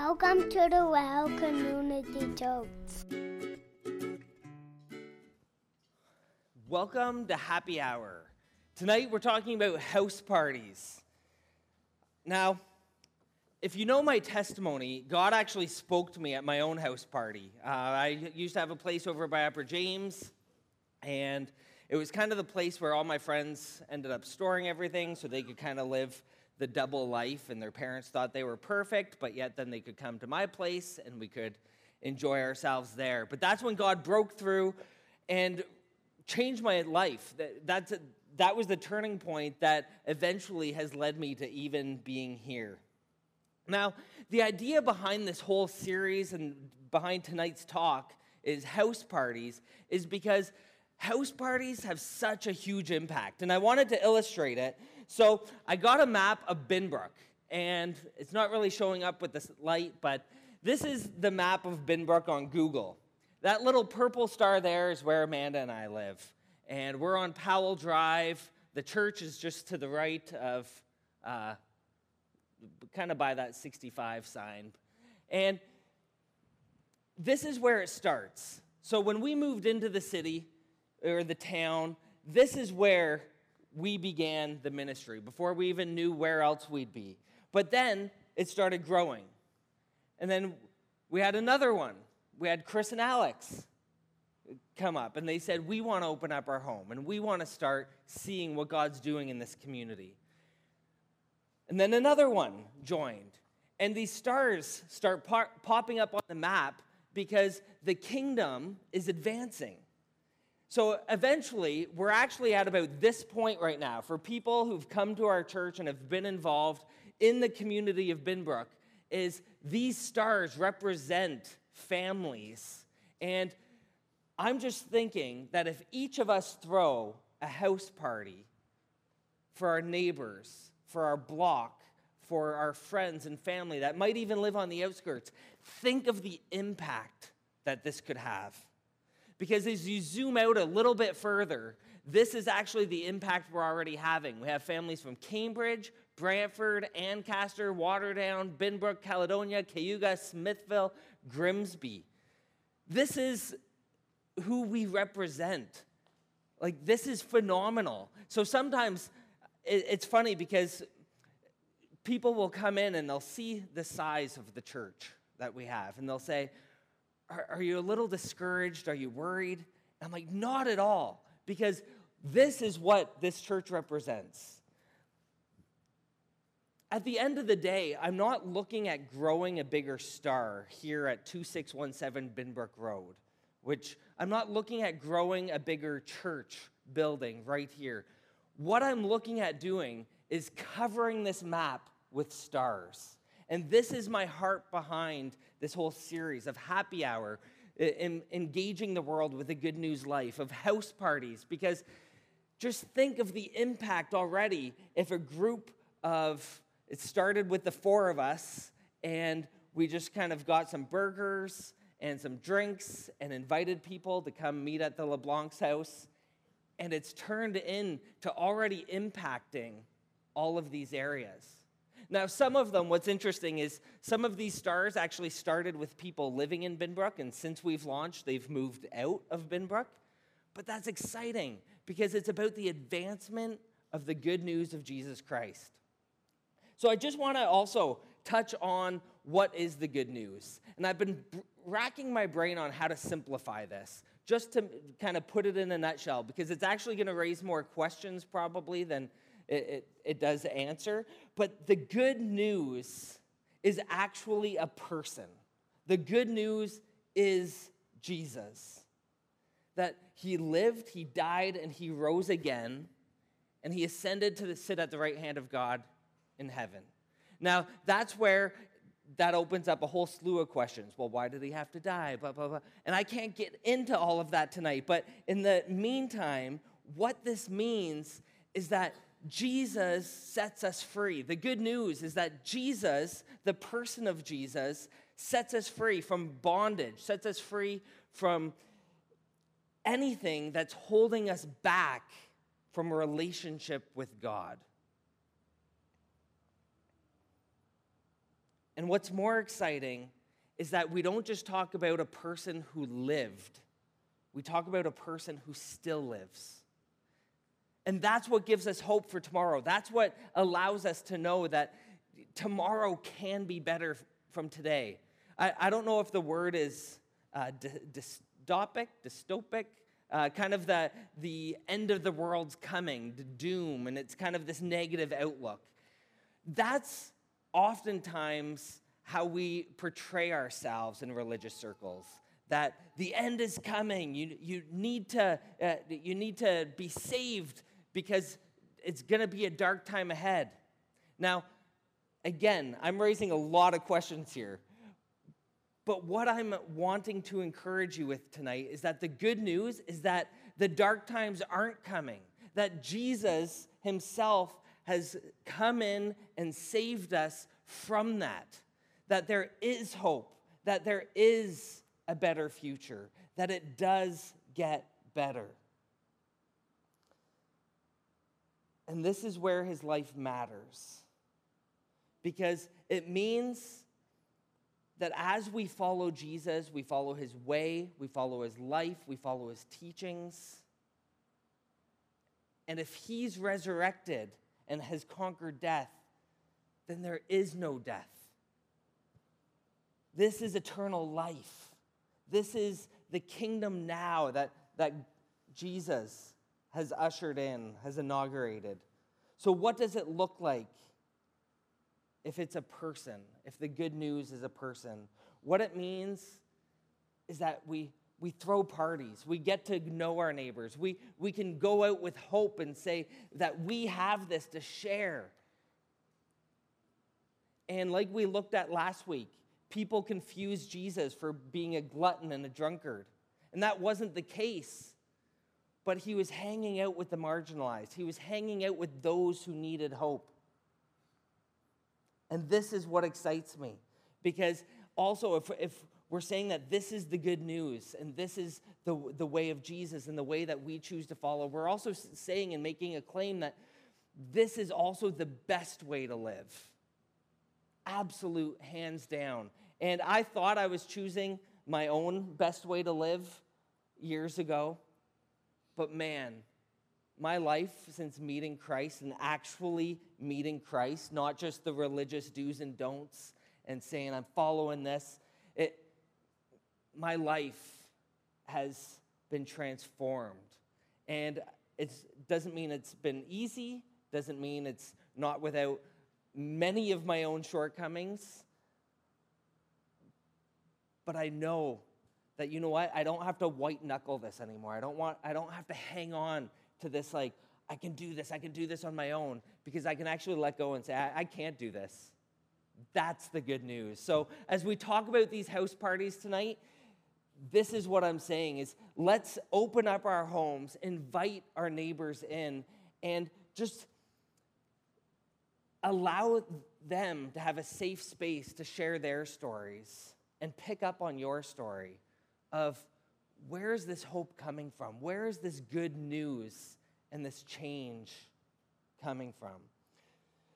Welcome to the Well Community Church. Welcome to Happy Hour. Tonight we're talking about house parties. Now, if you know my testimony, God actually spoke to me at my own house party. Uh, I used to have a place over by Upper James, and it was kind of the place where all my friends ended up storing everything so they could kind of live the double life, and their parents thought they were perfect, but yet then they could come to my place and we could enjoy ourselves there. But that's when God broke through and changed my life. That, that's a, that was the turning point that eventually has led me to even being here. Now, the idea behind this whole series and behind tonight's talk is house parties, is because house parties have such a huge impact. And I wanted to illustrate it. So I got a map of Binbrook, and it's not really showing up with this light, but this is the map of Binbrook on Google. That little purple star there is where Amanda and I live. And we're on Powell Drive. The church is just to the right of, uh, kind of by that 65 sign. And this is where it starts. So when we moved into the city, or the town, this is where we began the ministry, before we even knew where else we'd be. But then it started growing. And then we had another one. We had Chris and Alex come up, and they said, We want to open up our home, and we want to start seeing what God's doing in this community. And then another one joined. And these stars start popping up on the map because the kingdom is advancing. So eventually, we're actually at about this point right now for people who've come to our church and have been involved in the community of Binbrook is these stars represent families. And I'm just thinking that if each of us throw a house party for our neighbors, for our block, for our friends and family that might even live on the outskirts, think of the impact that this could have. Because as you zoom out a little bit further, this is actually the impact we're already having. We have families from Cambridge, Brantford, Ancaster, Waterdown, Binbrook, Caledonia, Cayuga, Smithville, Grimsby. This is who we represent. Like, this is phenomenal. So sometimes it's funny because people will come in and they'll see the size of the church that we have, and they'll say, are, are you a little discouraged? Are you worried? I'm like, Not at all, because this is what this church represents. At the end of the day, I'm not looking at growing a bigger star here at 2617 Binbrook Road, which I'm not looking at growing a bigger church building right here. What I'm looking at doing is covering this map with stars. And this is my heart behind this whole series of happy hour, in, engaging the world with a good news life, of house parties, because just think of the impact already if a group of, it started with the four of us, and we just kind of got some burgers and some drinks and invited people to come meet at the LeBlanc's house. And it's turned into already impacting all of these areas. Now, some of them, what's interesting is some of these stars actually started with people living in Binbrook, and since we've launched, they've moved out of Binbrook. But that's exciting because it's about the advancement of the good news of Jesus Christ. So I just want to also touch on what is the good news. And I've been racking my brain on how to simplify this, just to kind of put it in a nutshell, because it's actually going to raise more questions probably than it, it, it does answer. But the good news is actually a person. The good news is Jesus. That he lived, he died, and he rose again, and he ascended to the, sit at the right hand of God in heaven. Now, that's where that opens up a whole slew of questions. Well, why did he have to die? Blah, blah, blah. And I can't get into all of that tonight. But in the meantime, what this means is that Jesus sets us free. The good news is that Jesus, the person of Jesus, sets us free from bondage, sets us free from anything that's holding us back from a relationship with God. And what's more exciting is that we don't just talk about a person who lived, we talk about a person who still lives. And that's what gives us hope for tomorrow. That's what allows us to know that tomorrow can be better from today. I, I don't know if the word is uh, dystopic, dystopic, uh, kind of the, the end of the world's coming, the doom, and it's kind of this negative outlook. That's oftentimes how we portray ourselves in religious circles that the end is coming you, you, need, to, uh, you need to be saved because it's going to be a dark time ahead now again i'm raising a lot of questions here but what i'm wanting to encourage you with tonight is that the good news is that the dark times aren't coming that jesus himself has come in and saved us from that that there is hope, that there is a better future, that it does get better. And this is where his life matters. Because it means that as we follow Jesus, we follow his way, we follow his life, we follow his teachings. And if he's resurrected and has conquered death, then there is no death. This is eternal life. This is the kingdom now that, that Jesus has ushered in, has inaugurated. So, what does it look like if it's a person, if the good news is a person? What it means is that we, we throw parties, we get to know our neighbors, we, we can go out with hope and say that we have this to share. And like we looked at last week, people confused Jesus for being a glutton and a drunkard. And that wasn't the case. But he was hanging out with the marginalized, he was hanging out with those who needed hope. And this is what excites me. Because also, if, if we're saying that this is the good news and this is the, the way of Jesus and the way that we choose to follow, we're also saying and making a claim that this is also the best way to live absolute hands down. And I thought I was choosing my own best way to live years ago. But man, my life since meeting Christ and actually meeting Christ, not just the religious do's and don'ts and saying I'm following this, it, my life has been transformed. And it doesn't mean it's been easy, doesn't mean it's not without many of my own shortcomings. But I know that you know what? I don't have to white knuckle this anymore. I don't want I don't have to hang on to this like I can do this, I can do this on my own because I can actually let go and say I, I can't do this. That's the good news. So as we talk about these house parties tonight, this is what I'm saying is let's open up our homes, invite our neighbors in and just allow them to have a safe space to share their stories and pick up on your story of where is this hope coming from? Where is this good news and this change coming from?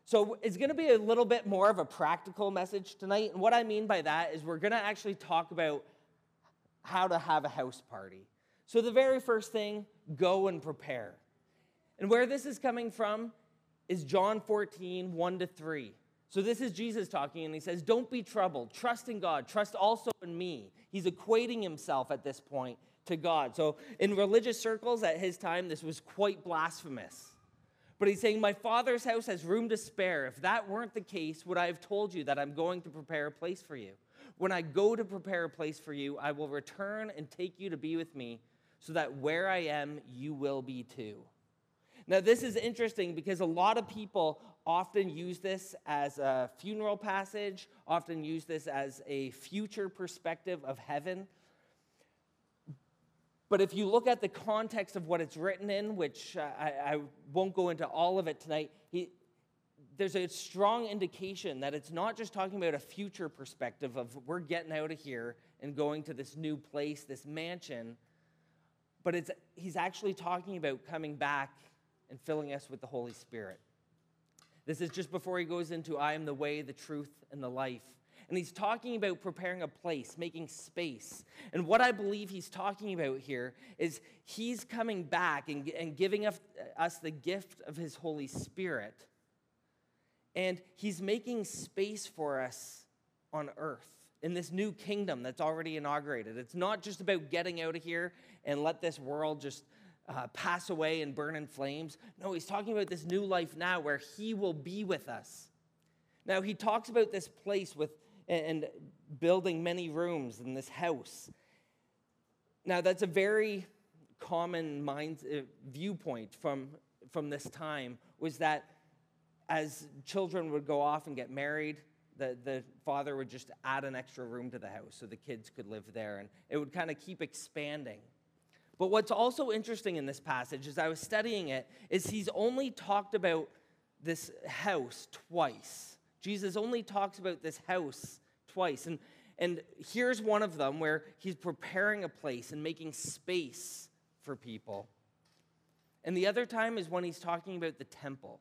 So, it's going to be a little bit more of a practical message tonight. And what I mean by that is we're going to actually talk about how to have a house party. So, the very first thing, go and prepare. And where this is coming from is John 14, 1 to 3. So this is Jesus talking, and he says, Don't be troubled. Trust in God. Trust also in me. He's equating himself at this point to God. So in religious circles at his time, this was quite blasphemous. But he's saying, My father's house has room to spare. If that weren't the case, would I have told you that I'm going to prepare a place for you? When I go to prepare a place for you, I will return and take you to be with me, so that where I am, you will be too. Now, this is interesting because a lot of people often use this as a funeral passage, often use this as a future perspective of heaven. But if you look at the context of what it's written in, which uh, I, I won't go into all of it tonight, he, there's a strong indication that it's not just talking about a future perspective of we're getting out of here and going to this new place, this mansion, but it's, he's actually talking about coming back and filling us with the Holy Spirit. This is just before he goes into I am the way, the truth, and the life. And he's talking about preparing a place, making space. And what I believe he's talking about here is he's coming back and, and giving us, us the gift of his Holy Spirit. And he's making space for us on earth in this new kingdom that's already inaugurated. It's not just about getting out of here and let this world just uh, pass away and burn in flames. No, he's talking about this new life now where he will be with us. Now, he talks about this place with and building many rooms in this house. Now, that's a very common mind uh, viewpoint from, from this time was that as children would go off and get married, the, the father would just add an extra room to the house so the kids could live there, and it would kind of keep expanding. But what's also interesting in this passage, as I was studying it, is he's only talked about this house twice. Jesus only talks about this house twice. And, and here's one of them where he's preparing a place and making space for people. And the other time is when he's talking about the temple.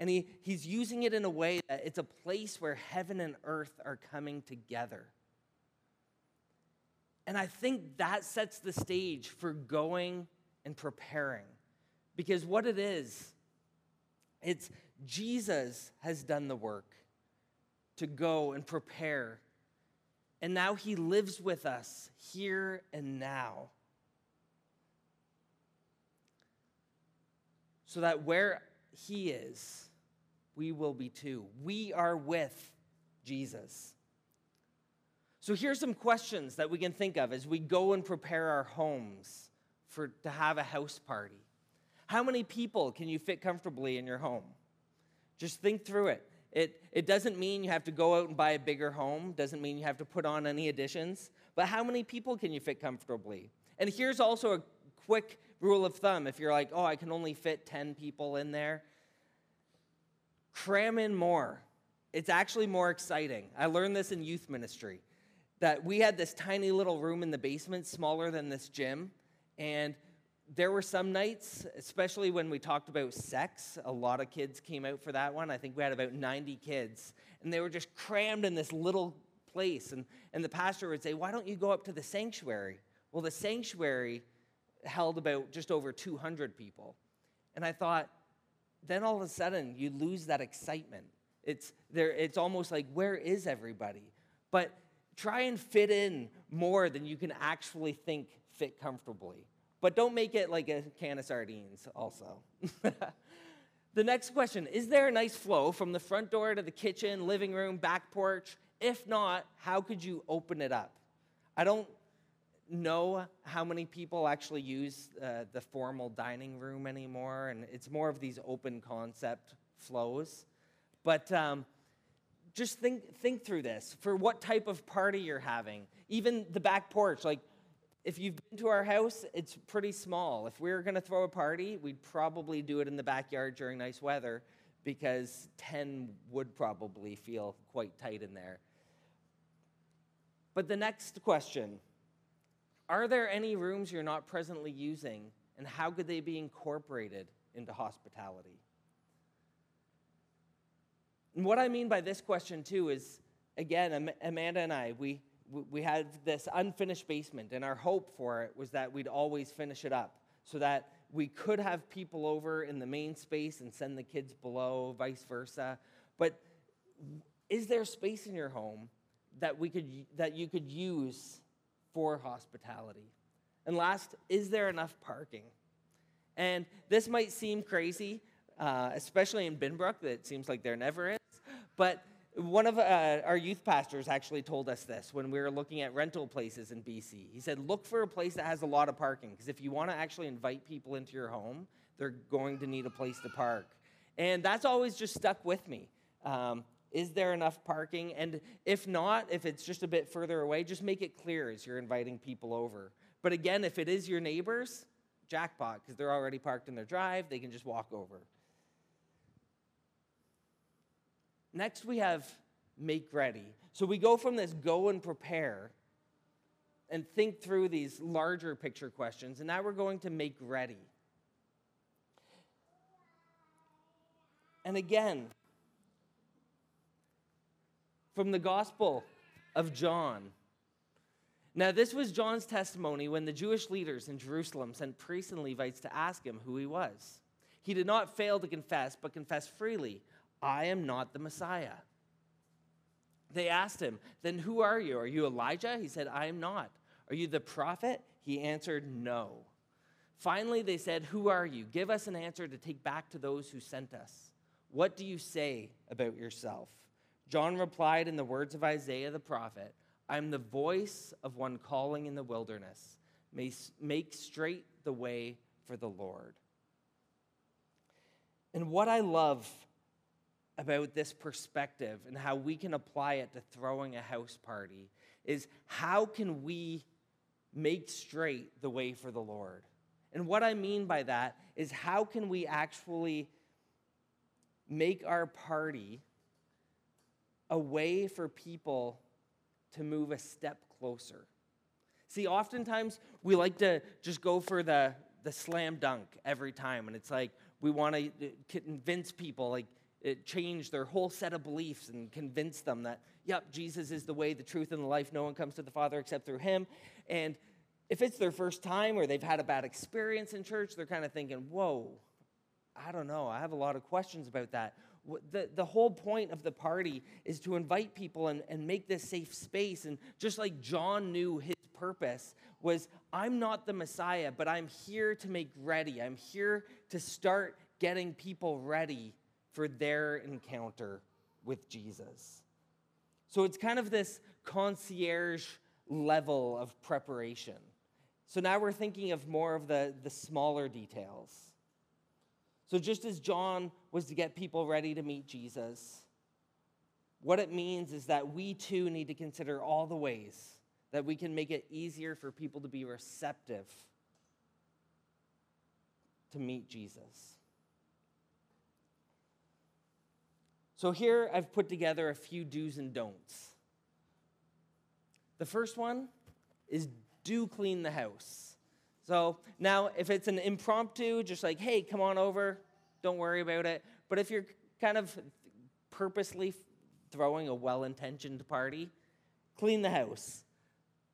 And he, he's using it in a way that it's a place where heaven and earth are coming together. And I think that sets the stage for going and preparing. Because what it is, it's Jesus has done the work to go and prepare. And now he lives with us here and now. So that where he is, we will be too. We are with Jesus. So here's some questions that we can think of as we go and prepare our homes for to have a house party. How many people can you fit comfortably in your home? Just think through it. It, it doesn't mean you have to go out and buy a bigger home, doesn't mean you have to put on any additions, but how many people can you fit comfortably? And here's also a quick rule of thumb if you're like, oh, I can only fit 10 people in there, cram in more. It's actually more exciting. I learned this in youth ministry that we had this tiny little room in the basement, smaller than this gym, and there were some nights, especially when we talked about sex, a lot of kids came out for that one. I think we had about 90 kids, and they were just crammed in this little place. And, and the pastor would say, Why don't you go up to the sanctuary? Well, the sanctuary held about just over 200 people. And I thought, then all of a sudden, you lose that excitement. It's, there, it's almost like, where is everybody? But try and fit in more than you can actually think fit comfortably. But don't make it like a can of sardines, also. the next question Is there a nice flow from the front door to the kitchen, living room, back porch? If not, how could you open it up? I don't know how many people actually use uh, the formal dining room anymore, and it's more of these open concept flows. But um, just think, think through this for what type of party you're having. Even the back porch, like if you've been to our house, it's pretty small. If we were going to throw a party, we'd probably do it in the backyard during nice weather because 10 would probably feel quite tight in there. But the next question Are there any rooms you're not presently using, and how could they be incorporated into hospitality? And what I mean by this question, too, is again, Amanda and I, we we had this unfinished basement, and our hope for it was that we'd always finish it up so that we could have people over in the main space and send the kids below, vice versa. But is there space in your home that we could that you could use for hospitality? And last, is there enough parking? And this might seem crazy, uh, especially in Binbrook. That it seems like there never is. But one of uh, our youth pastors actually told us this when we were looking at rental places in BC. He said, Look for a place that has a lot of parking, because if you want to actually invite people into your home, they're going to need a place to park. And that's always just stuck with me. Um, is there enough parking? And if not, if it's just a bit further away, just make it clear as you're inviting people over. But again, if it is your neighbors, jackpot, because they're already parked in their drive, they can just walk over. Next, we have make ready. So we go from this go and prepare and think through these larger picture questions, and now we're going to make ready. And again, from the Gospel of John. Now, this was John's testimony when the Jewish leaders in Jerusalem sent priests and Levites to ask him who he was. He did not fail to confess, but confessed freely, I am not the Messiah. They asked him, Then who are you? Are you Elijah? He said, I am not. Are you the prophet? He answered, No. Finally, they said, Who are you? Give us an answer to take back to those who sent us. What do you say about yourself? John replied in the words of Isaiah the prophet I am the voice of one calling in the wilderness. Make straight the way for the Lord. And what I love about this perspective and how we can apply it to throwing a house party is how can we make straight the way for the Lord? And what I mean by that is how can we actually make our party a way for people to move a step closer? See, oftentimes we like to just go for the, the slam dunk every time, and it's like we want to uh, convince people, like, change their whole set of beliefs and convinced them that, yep, Jesus is the way, the truth, and the life. No one comes to the Father except through him. And if it's their first time or they've had a bad experience in church, they're kind of thinking, whoa, I don't know. I have a lot of questions about that. The, the whole point of the party is to invite people and, and make this safe space. And just like John knew his purpose was, I'm not the Messiah, but I'm here to make ready. I'm here to start getting people ready for their encounter with Jesus. So it's kind of this concierge level of preparation. So now we're thinking of more of the, the smaller details. So, just as John was to get people ready to meet Jesus, what it means is that we too need to consider all the ways that we can make it easier for people to be receptive to meet Jesus. So, here I've put together a few do's and don'ts. The first one is do clean the house. So now, if it's an impromptu, just like, hey, come on over, don't worry about it. But if you're kind of purposely throwing a well intentioned party, clean the house.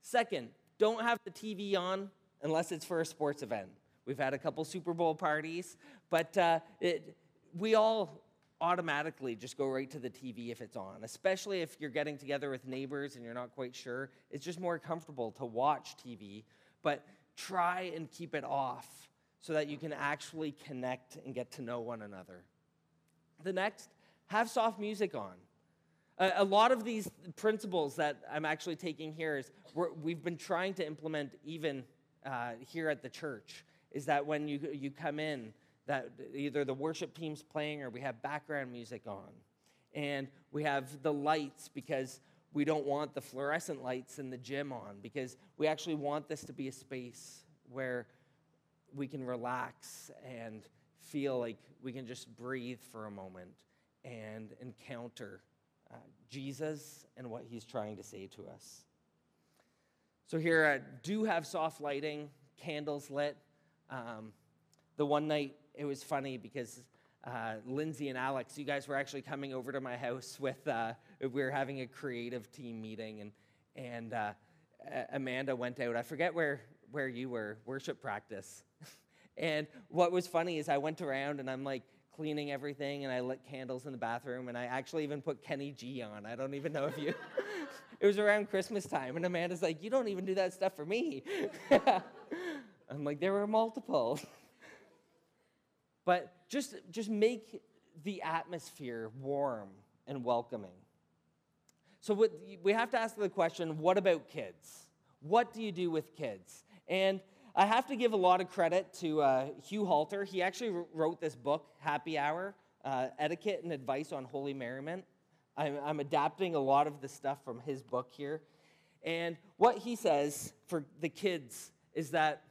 Second, don't have the TV on unless it's for a sports event. We've had a couple Super Bowl parties, but uh, it, we all automatically just go right to the TV if it's on, especially if you're getting together with neighbors and you're not quite sure. It's just more comfortable to watch TV, but try and keep it off so that you can actually connect and get to know one another. The next, have soft music on. A, lot of these principles that I'm actually taking here is we have been trying to implement even uh, here at the church. Is that when you, you come in, that either the worship team's playing or we have background music on. And we have the lights because we don't want the fluorescent lights in the gym on because we actually want this to be a space where we can relax and feel like we can just breathe for a moment and encounter uh, Jesus and what he's trying to say to us. So, here, I do have soft lighting, candles lit. Um, the one night it was funny because uh, Lindsay and Alex, you guys were actually coming over to my house with, uh, we were having a creative team meeting, and, and uh, Amanda went out. I forget where, where you were, worship practice. and what was funny is I went around and I'm like cleaning everything, and I lit candles in the bathroom, and I actually even put Kenny G on. I don't even know if you. it was around Christmas time, and Amanda's like, You don't even do that stuff for me. I'm like, There were multiple. But just, just make the atmosphere warm and welcoming. So what, we have to ask the question what about kids? What do you do with kids? And I have to give a lot of credit to uh, Hugh Halter. He actually wrote this book, Happy Hour uh, Etiquette and Advice on Holy Merriment. I'm, I'm adapting a lot of the stuff from his book here. And what he says for the kids is that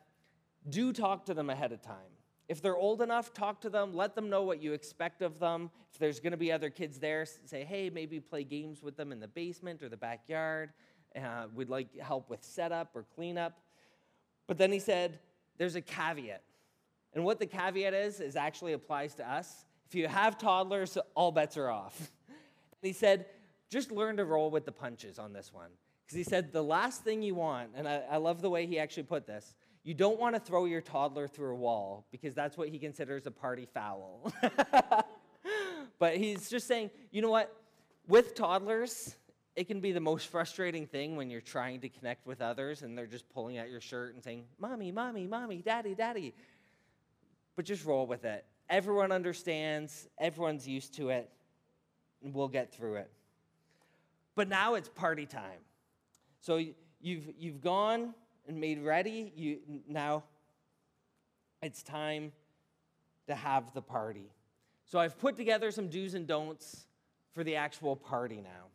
do talk to them ahead of time. If they're old enough, talk to them, let them know what you expect of them. If there's going to be other kids there, say, hey, maybe play games with them in the basement or the backyard. Uh, we'd like help with setup or cleanup. But then he said, there's a caveat. And what the caveat is, is actually applies to us. If you have toddlers, all bets are off. And he said, just learn to roll with the punches on this one. Because he said the last thing you want, and I, I love the way he actually put this, you don't want to throw your toddler through a wall because that's what he considers a party foul. but he's just saying, you know what? With toddlers, it can be the most frustrating thing when you're trying to connect with others and they're just pulling at your shirt and saying, Mommy, Mommy, Mommy, Daddy, Daddy. But just roll with it. Everyone understands, everyone's used to it, and we'll get through it. But now it's party time. So you've, you've gone and made ready. You, now it's time to have the party. So I've put together some do's and don'ts for the actual party now.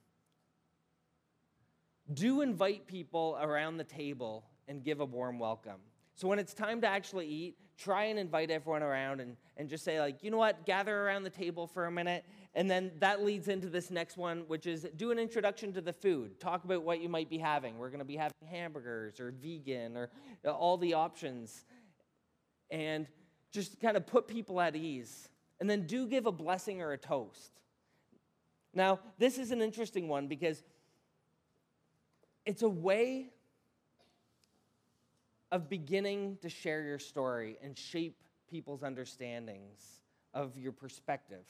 Do invite people around the table and give a warm welcome. So when it's time to actually eat, try and invite everyone around and, and just say, like, you know what, gather around the table for a minute. And then that leads into this next one, which is do an introduction to the food. Talk about what you might be having. We're going to be having hamburgers or vegan or all the options. And just kind of put people at ease. And then do give a blessing or a toast. Now, this is an interesting one because it's a way of beginning to share your story and shape people's understandings of your perspective.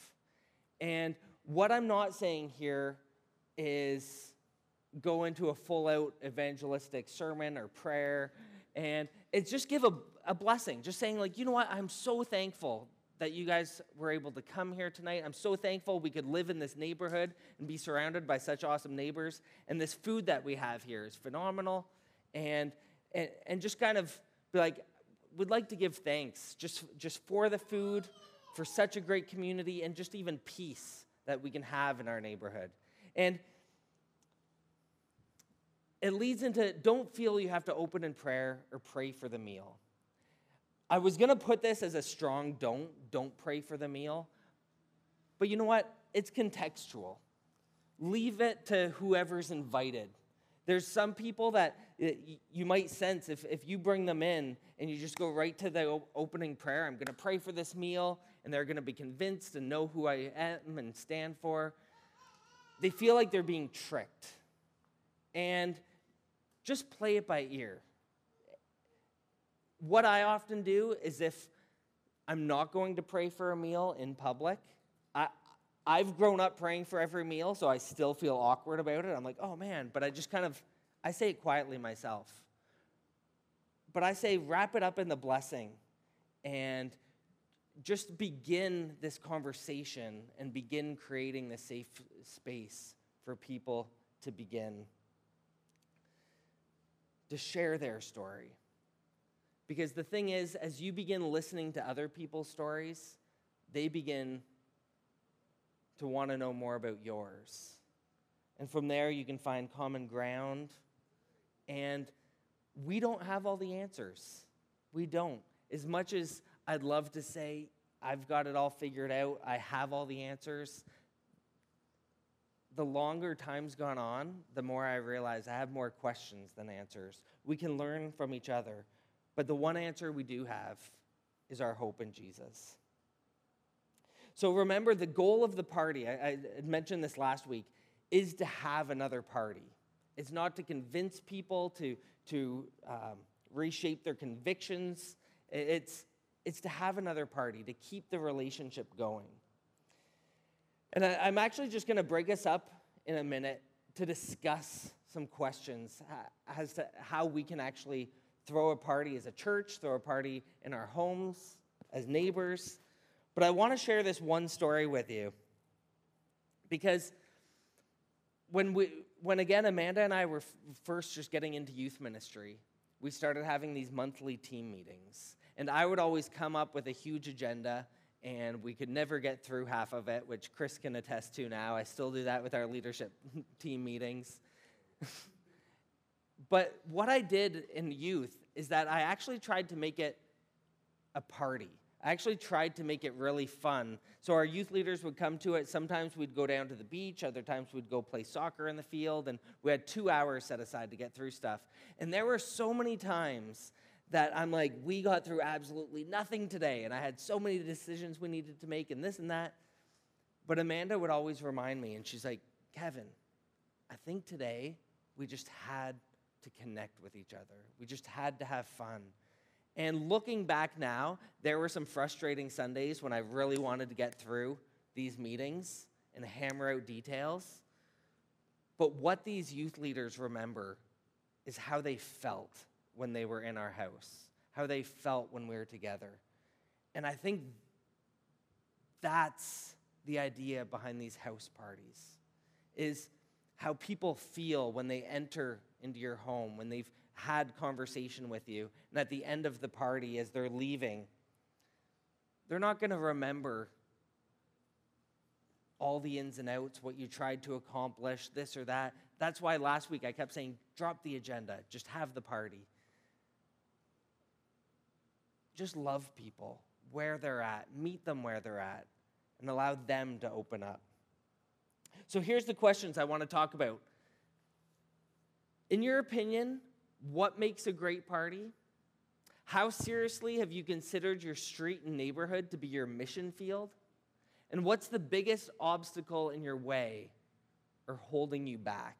And what I'm not saying here is go into a full out evangelistic sermon or prayer. And it's just give a, a blessing, just saying, like, you know what, I'm so thankful that you guys were able to come here tonight. I'm so thankful we could live in this neighborhood and be surrounded by such awesome neighbors. And this food that we have here is phenomenal. And and, and just kind of be like, would like to give thanks just, just for the food, for such a great community, and just even peace that we can have in our neighborhood. And it leads into don't feel you have to open in prayer or pray for the meal. I was going to put this as a strong don't, don't pray for the meal. But you know what? It's contextual. Leave it to whoever's invited. There's some people that you might sense if, if you bring them in and you just go right to the opening prayer, I'm going to pray for this meal, and they're going to be convinced and know who I am and stand for. They feel like they're being tricked. And just play it by ear. What I often do is if I'm not going to pray for a meal in public, I, I've grown up praying for every meal, so I still feel awkward about it. I'm like, oh man, but I just kind of, I say it quietly myself. But I say, wrap it up in the blessing and just begin this conversation and begin creating the safe space for people to begin to share their story. Because the thing is, as you begin listening to other people's stories, they begin to want to know more about yours. And from there, you can find common ground. And we don't have all the answers. We don't. As much as I'd love to say, I've got it all figured out, I have all the answers, the longer time's gone on, the more I realize I have more questions than answers. We can learn from each other. But the one answer we do have is our hope in Jesus. So remember, the goal of the party, I, I mentioned this last week, is to have another party. It's not to convince people to, to um, reshape their convictions. It's, it's to have another party, to keep the relationship going. And I, I'm actually just going to break us up in a minute to discuss some questions as to how we can actually throw a party as a church, throw a party in our homes, as neighbors. But I want to share this one story with you because when we when again Amanda and I were f- first just getting into youth ministry, we started having these monthly team meetings. And I would always come up with a huge agenda and we could never get through half of it, which Chris can attest to now. I still do that with our leadership team meetings. but what I did in youth is that I actually tried to make it a party. I actually tried to make it really fun. So our youth leaders would come to it. Sometimes we'd go down to the beach, other times we'd go play soccer in the field, and we had two hours set aside to get through stuff. And there were so many times that I'm like, we got through absolutely nothing today, and I had so many decisions we needed to make, and this and that. But Amanda would always remind me, and she's like, Kevin, I think today we just had to connect with each other. We just had to have fun. And looking back now, there were some frustrating Sundays when I really wanted to get through these meetings and hammer out details. But what these youth leaders remember is how they felt when they were in our house, how they felt when we were together. And I think that's the idea behind these house parties is how people feel when they enter into your home, when they've had conversation with you, and at the end of the party as they're leaving, they're not going to remember all the ins and outs, what you tried to accomplish, this or that. That's why last week I kept saying, drop the agenda, just have the party. Just love people where they're at, meet them where they're at, and allow them to open up. So here's the questions I want to talk about. In your opinion, what makes a great party? How seriously have you considered your street and neighborhood to be your mission field? And what's the biggest obstacle in your way or holding you back?